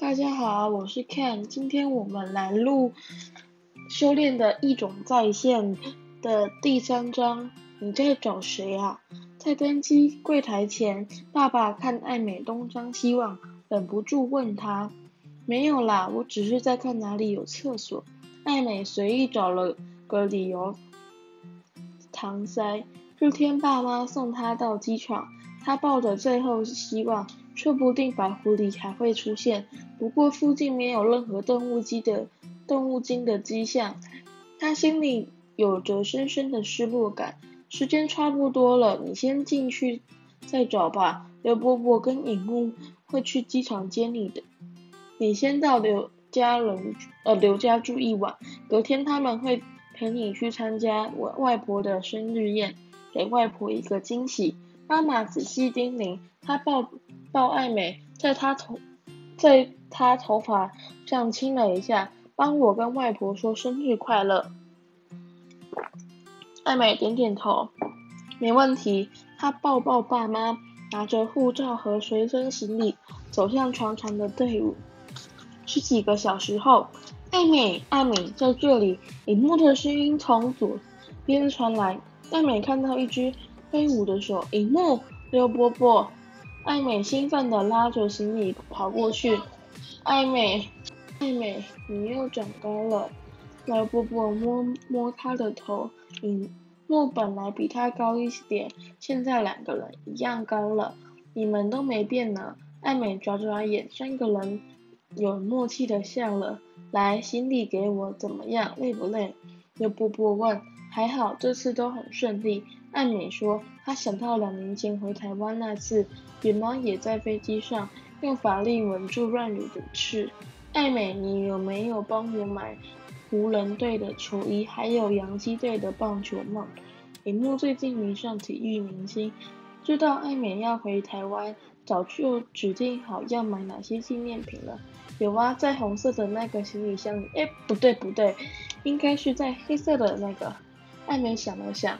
大家好，我是 Ken，今天我们来录修炼的一种在线的第三章。你在找谁啊？在登机柜台前，爸爸看爱美东张西望，忍不住问她：“没有啦，我只是在看哪里有厕所。”爱美随意找了个理由搪塞。这天，爸妈送她到机场，她抱着最后希望。说不定白狐狸还会出现，不过附近没有任何动物鸡的动物精的迹象，他心里有着深深的失落感。时间差不多了，你先进去再找吧。刘伯伯跟影木会去机场接你的，你先到刘家人呃刘家住一晚，隔天他们会陪你去参加我外婆的生日宴，给外婆一个惊喜。妈妈仔细叮咛，她抱抱爱美，在她头，在她头发上亲了一下，帮我跟外婆说生日快乐。艾美点点头，没问题。她抱抱爸妈，拿着护照和随身行李，走向长长的队伍。十几个小时后，艾美，艾美在这里。影木的声音从左边传来。艾美看到一只。飞舞的手，影木，刘伯伯，爱美兴奋地拉着行李跑过去。爱美，爱美，你又长高了。刘伯伯摸摸她的头，影木本来比她高一点，现在两个人一样高了。你们都没变呢。爱美眨眨眼，三个人有默契地笑了。来，行李给我，怎么样？累不累？刘伯伯问。还好，这次都很顺利。艾美说，她想到两年前回台湾那次，野猫也在飞机上用法力稳住乱乳的翅。艾美，你有没有帮我买湖人队的球衣，还有洋基队的棒球帽？影木最近迷上体育明星，知道艾美要回台湾，早就指定好要买哪些纪念品了。有啊，在红色的那个行李箱里。哎，不对不对，应该是在黑色的那个。艾美想了想。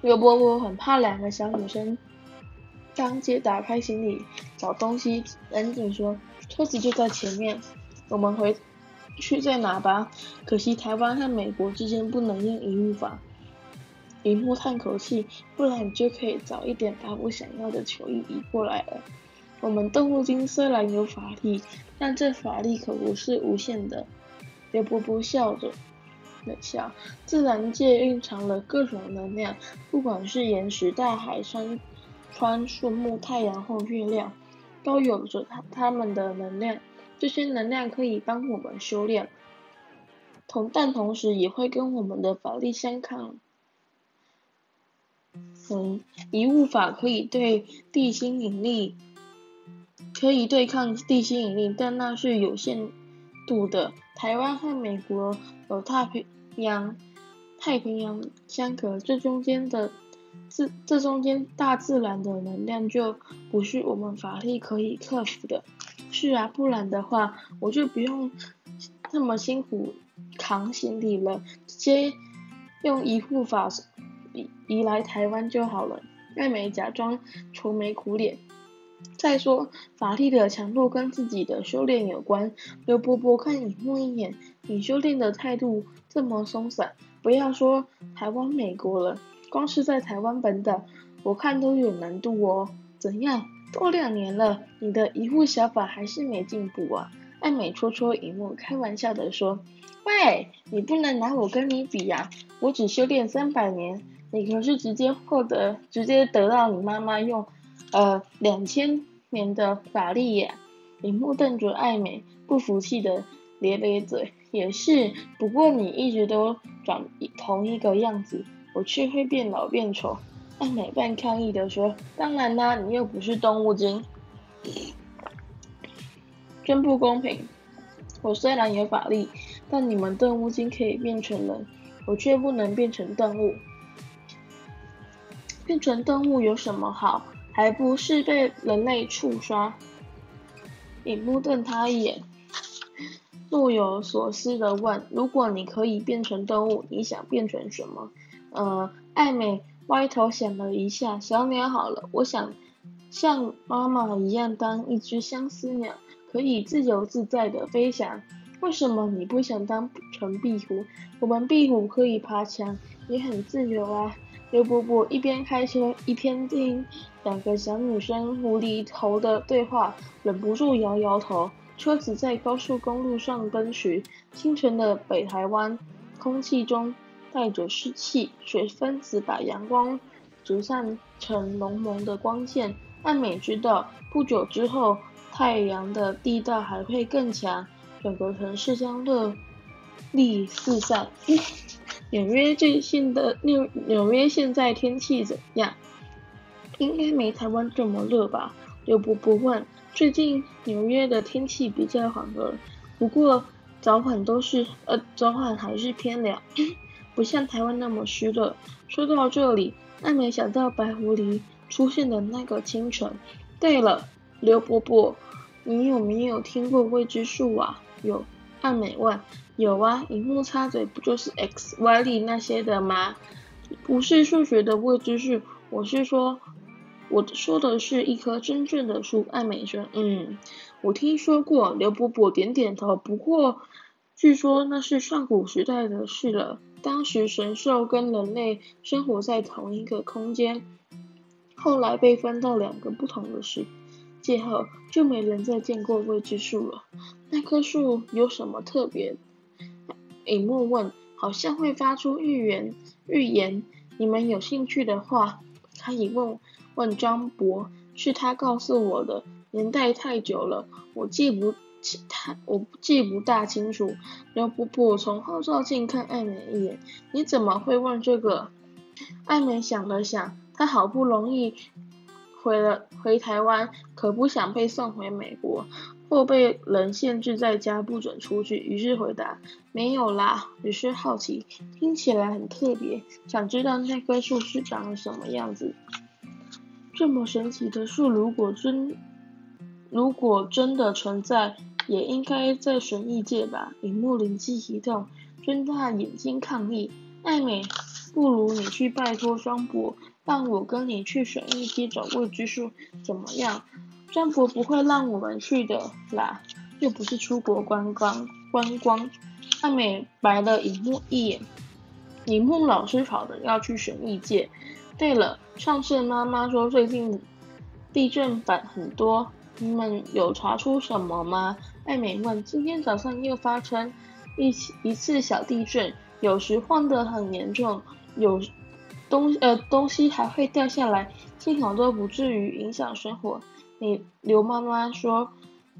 刘伯伯很怕两个小女生当街打开行李找东西，赶紧说：“车子就在前面，我们回去再拿吧。”可惜台湾和美国之间不能用遗物法。影木叹口气：“不然你就可以早一点把我想要的球衣移过来了。我们动物精虽然有法力，但这法力可不是无限的。”刘伯伯笑着。冷笑，自然界蕴藏了各种能量，不管是岩石、大海、山川、树木、太阳或月亮，都有着它它们的能量。这些能量可以帮我们修炼，同但同时也会跟我们的法力相抗。嗯，遗物法可以对地心引力，可以对抗地心引力，但那是有限度的。台湾和美国有太平洋、太平洋相隔，这中间的这这中间大自然的能量就不是我们法力可以克服的。是啊，不然的话我就不用那么辛苦扛行李了，直接用移护法移移来台湾就好了。艾美假装愁眉苦脸。再说，法力的强度跟自己的修炼有关。刘伯伯看影木一眼，你修炼的态度这么松散，不要说台湾、美国了，光是在台湾本岛，我看都有难度哦。怎样？都两年了，你的移护小法还是没进步啊？爱美戳戳影木，开玩笑的说：“喂，你不能拿我跟你比呀，我只修炼三百年，你可是直接获得，直接得到你妈妈用。”呃，两千年的法力耶！影木瞪着爱美，不服气的咧咧嘴。也是，不过你一直都长同一个样子，我却会变老变丑。爱美半抗议的说：“当然啦，你又不是动物精，真不公平。我虽然有法力，但你们动物精可以变成人，我却不能变成动物。变成动物有什么好？”还不是被人类触杀？影木瞪他一眼，若有所思的问：“如果你可以变成动物，你想变成什么？”呃，艾美歪头想了一下，小鸟好了。我想像妈妈一样当一只相思鸟，可以自由自在的飞翔。为什么你不想当成壁虎？我们壁虎可以爬墙，也很自由啊。刘伯伯一边开车一边听两个小女生无厘头的对话，忍不住摇摇头。车子在高速公路上奔驰，清晨的北台湾空气中带着湿气，水分子把阳光折散成浓浓的光线。艾美知道，不久之后太阳的力道还会更强。整个城市将热力四散。纽约最近的纽纽约现在天气怎样？应该没台湾这么热吧？刘伯伯问。最近纽约的天气比较缓和，不过早晚都是呃早晚还是偏凉，不像台湾那么湿热。说到这里，艾美想到白狐狸出现的那个清晨。对了，刘伯伯，你有没有听过未知数啊？有，艾美问。有啊，荧幕插嘴不就是 x、y 力那些的吗？不是数学的未知数，我是说，我说的是一棵真正的树。艾美说，嗯，我听说过。刘伯伯点点头。不过，据说那是上古时代的事了。当时神兽跟人类生活在同一个空间，后来被分到两个不同的世界后，就没人再见过未知数了。那棵树有什么特别？尹木问：“好像会发出预言，预言。你们有兴趣的话，可以问问张博，是他告诉我的。年代太久了，我记不起太，我记不大清楚。”刘伯伯从后照镜看艾美一眼：“你怎么会问这个？”艾美想了想，她好不容易回了回台湾，可不想被送回美国。或被人限制在家不准出去，于是回答：“没有啦，只是好奇，听起来很特别，想知道那棵树是长什么样子。这么神奇的树，如果真如果真的存在，也应该在神异界吧？”铃木灵机一动，睁大眼睛抗议：“艾美，不如你去拜托双博，让我跟你去神异界找未知数，怎么样？”张博不会让我们去的啦，又不是出国观光观光。艾美白了影木一眼，影木老师吵着要去神异界。对了，上次妈妈说最近地震版很多，你们有查出什么吗？艾美问。今天早上又发生一起一次小地震，有时晃得很严重，有东呃东西还会掉下来，幸好都不至于影响生活。你刘妈妈说，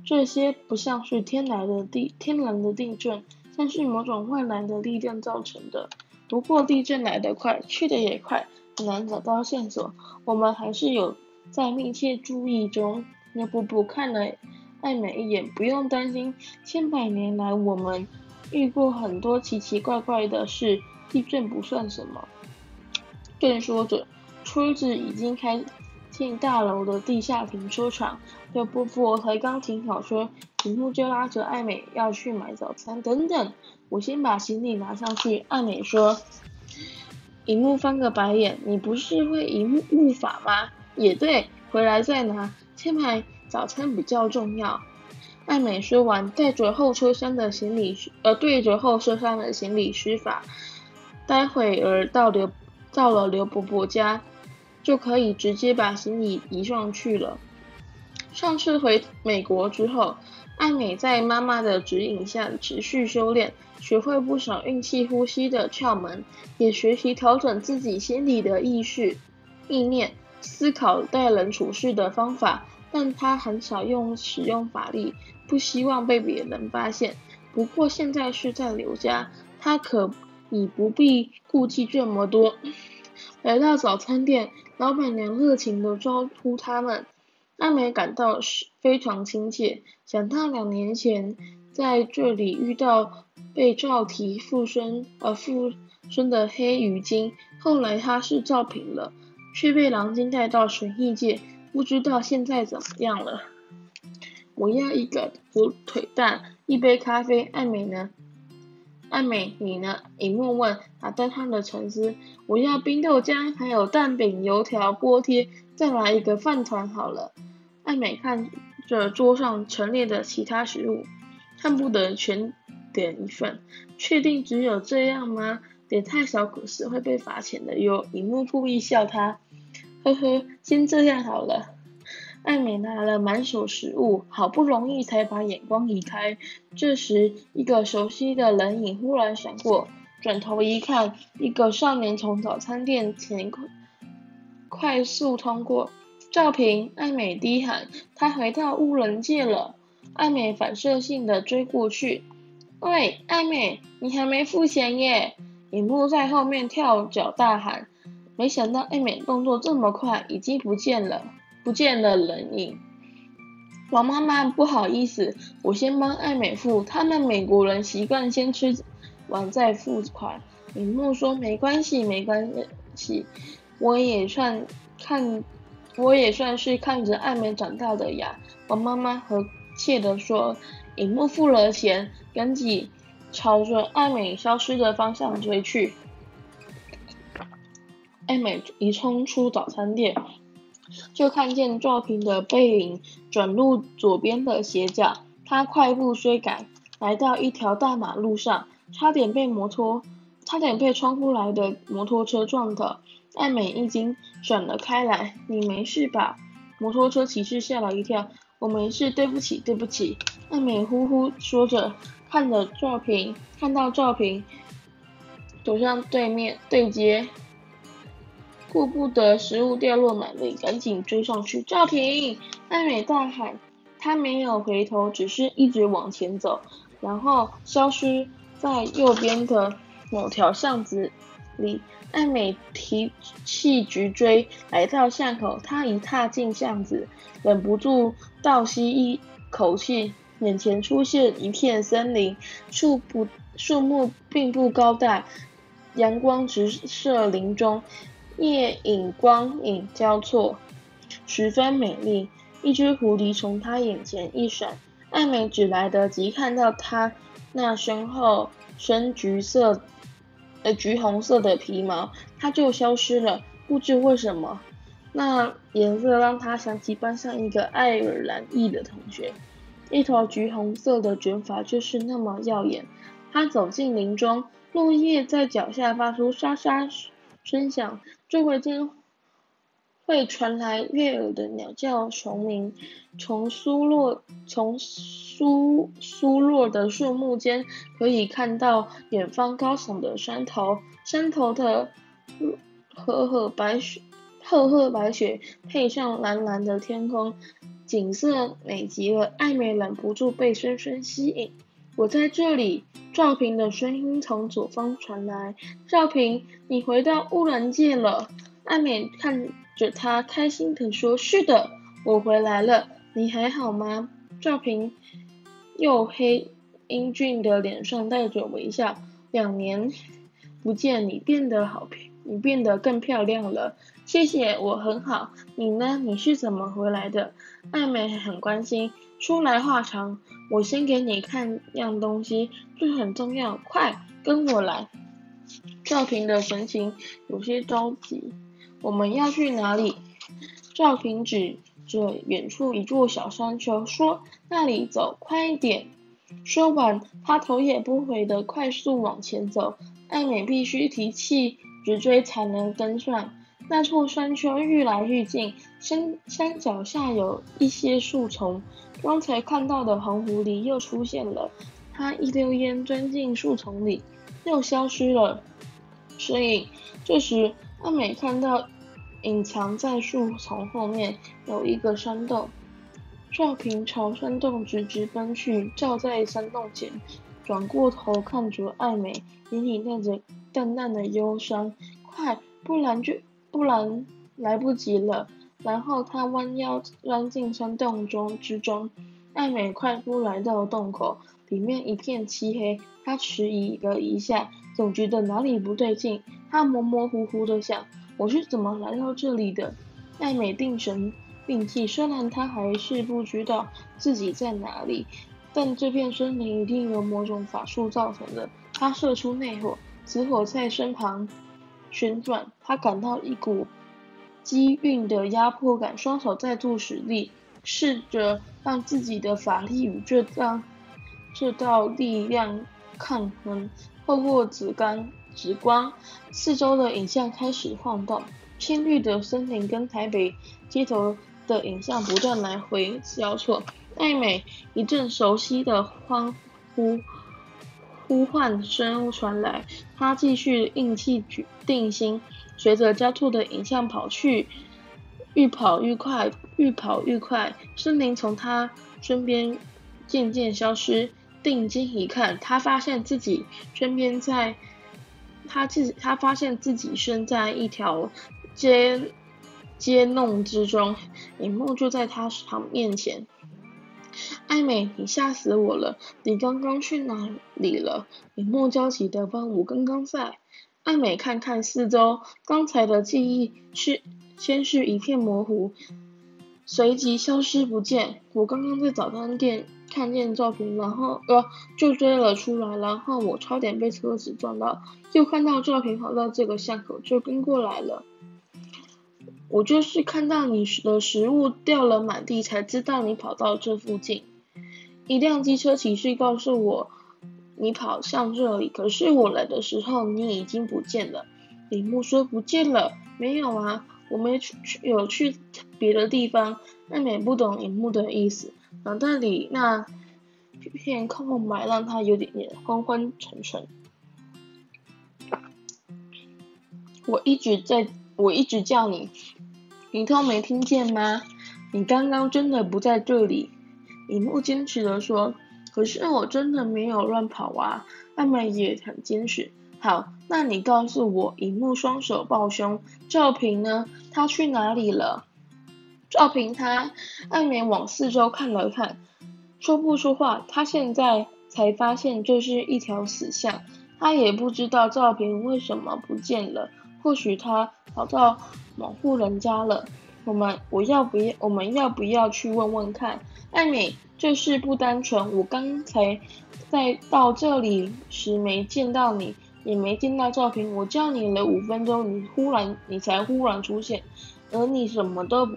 这些不像是天然的地天然的地震，像是某种外来的力量造成的。不过地震来得快，去得也快，很难找到线索。我们还是有在密切注意中。刘伯伯看了艾美一眼，不用担心，千百年来我们遇过很多奇奇怪怪的事，地震不算什么。正说着，车子已经开。进大楼的地下停车场，刘伯伯才刚停好车，铃木就拉着艾美要去买早餐。等等，我先把行李拿上去。艾美说。铃木翻个白眼，你不是会一物物法吗？也对，回来再拿。先买早餐比较重要。艾美说完，带着后车厢的行李，呃，对着后车厢的行李施法。待会儿到刘到了刘伯伯家。就可以直接把行李移上去了。上次回美国之后，艾美在妈妈的指引下持续修炼，学会不少运气呼吸的窍门，也学习调整自己心里的意识、意念、思考待人处事的方法。但她很少用使用法力，不希望被别人发现。不过现在是在刘家，她可以不必顾忌这么多。来到早餐店。老板娘热情地招呼他们，艾美感到是非常亲切。想到两年前在这里遇到被赵提附身而附身的黑鱼精，后来他是赵平了，却被狼精带到神异界，不知道现在怎么样了。我要一个火腿蛋，一杯咖啡。艾美呢？艾美，你呢？影木问，打断他的沉思。我要冰豆浆，还有蛋饼、油条、锅贴，再来一个饭团好了。艾美看着桌上陈列的其他食物，恨不得全点一份。确定只有这样吗？点太少可是会被罚钱的哟。樱木故意笑他，呵呵，先这样好了。艾美拿了满手食物，好不容易才把眼光移开。这时，一个熟悉的人影忽然闪过，转头一看，一个少年从早餐店前快速通过。赵平，艾美低喊：“他回到乌人界了！”艾美反射性的追过去。喂，艾美，你还没付钱耶！樱木在后面跳脚大喊。没想到艾美动作这么快，已经不见了。不见了人影，王妈妈不好意思，我先帮艾美付。他们美国人习惯先吃完再付款。樱木说：“没关系，没关系，我也算看，我也算是看着艾美长大的呀。”王妈妈和气地说。樱木付了钱，赶紧朝着艾美消失的方向追去。艾美一冲出早餐店。就看见赵平的背影转入左边的斜角，他快步追赶，来到一条大马路上，差点被摩托，差点被冲过来的摩托车撞倒。艾美一惊，转了开来。你没事吧？摩托车骑士吓了一跳。我没事，对不起，对不起。艾美呼呼说着，看着赵平，看到赵平走向对面对接。顾不得食物掉落满地，赶紧追上去。赵平，艾美大喊，他没有回头，只是一直往前走，然后消失在右边的某条巷子里。艾美提气直追，来到巷口，她一踏进巷子，忍不住倒吸一口气，眼前出现一片森林，树不树木并不高大，阳光直射林中。夜影光影交错，十分美丽。一只狐狸从她眼前一闪，艾美只来得及看到她那身后深橘色、呃橘红色的皮毛，它就消失了。不知为什么，那颜色让他想起班上一个爱尔兰裔的同学，一头橘红色的卷发就是那么耀眼。他走进林中，落叶在脚下发出沙沙声响。周围间会传来悦耳的鸟叫虫鸣，从疏落从疏疏落的树木间可以看到远方高耸的山头，山头的赫赫白雪，赫赫白雪配上蓝蓝的天空，景色美极了。艾美忍不住被深深吸引。我在这里，赵平的声音从左方传来。赵平，你回到乌兰界了。艾美看着他，开心地说：“是的，我回来了。你还好吗？”赵平黝黑英俊的脸上带着微笑。两年不见，你变得好，你变得更漂亮了。谢谢，我很好。你呢？你是怎么回来的？艾美很关心。说来话长。我先给你看样东西，这很重要，快跟我来。赵平的神情有些着急。我们要去哪里？赵平指着远处一座小山丘，说：“那里走，快一点。”说完，他头也不回的快速往前走。艾美必须提气直追才能跟上。那座山丘愈来愈近，山山脚下有一些树丛。刚才看到的红狐狸又出现了，它一溜烟钻进树丛里，又消失了身影。这时，阿美看到隐藏在树丛后面有一个山洞，赵平朝山洞直直奔去，照在山洞前，转过头看着艾美，眼里带着淡淡的忧伤。快，不然就不然来不及了。然后他弯腰钻进山洞中之中，艾美快步来到洞口，里面一片漆黑。他迟疑了一下，总觉得哪里不对劲。他模模糊糊的想：我是怎么来到这里的？艾美定神定气，虽然他还是不知道自己在哪里，但这片森林一定有某种法术造成的。他射出内火，此火在身旁旋转，他感到一股。机运的压迫感，双手再度使力，试着让自己的法力与这道这道力量抗衡。透过紫光，时光，四周的影像开始晃动，青绿的森林跟台北街头的影像不断来回交错。艾美一阵熟悉的欢呼呼唤声传来，她继续硬气定心，随着交错的影像跑去，愈跑愈快，愈跑愈快。森林从她身边渐渐消失。定睛一看，她发现自己身边在，她自己她发现自己身在一条街街弄之中，影幕就在她旁面前。艾美，你吓死我了！你刚刚去哪里了？影幕焦急的问。我刚刚在。艾美看看四周，刚才的记忆是先是一片模糊，随即消失不见。我刚刚在早餐店看见照片，然后呃就追了出来，然后我差点被车子撞到，又看到照片跑到这个巷口，就跟过来了。我就是看到你的食物掉了满地，才知道你跑到这附近。一辆机车骑士告诉我，你跑向这里，可是我来的时候你已经不见了。铃木说不见了，没有啊，我没去去，有去别的地方。艾美不懂铃木的意思，脑袋里那片空白让他有点点昏昏沉沉。我一直在，我一直叫你。你都没听见吗？你刚刚真的不在这里。影木坚持的说：“可是我真的没有乱跑啊。”艾美也很坚持。好，那你告诉我，影木双手抱胸。赵平呢？他去哪里了？赵平他……艾美往四周看了看，说不出话。他现在才发现这是一条死巷，他也不知道赵平为什么不见了。或许他跑到某户人家了。我们我要不要？我们要不要去问问看？艾美，这事不单纯。我刚才在到这里时没见到你，也没见到赵平。我叫你了五分钟，你忽然你才忽然出现，而你什么都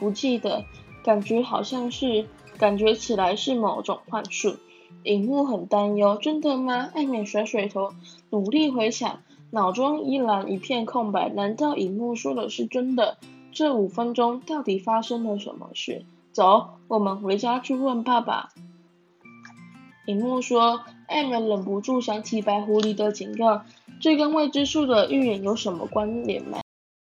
不记得，感觉好像是感觉起来是某种幻术。影木很担忧，真的吗？艾美甩甩头，努力回想。脑中依然一片空白，难道影木说的是真的？这五分钟到底发生了什么事？走，我们回家去问爸爸。影木说，艾美忍不住想起白狐狸的警告，这跟未知数的预言有什么关联吗？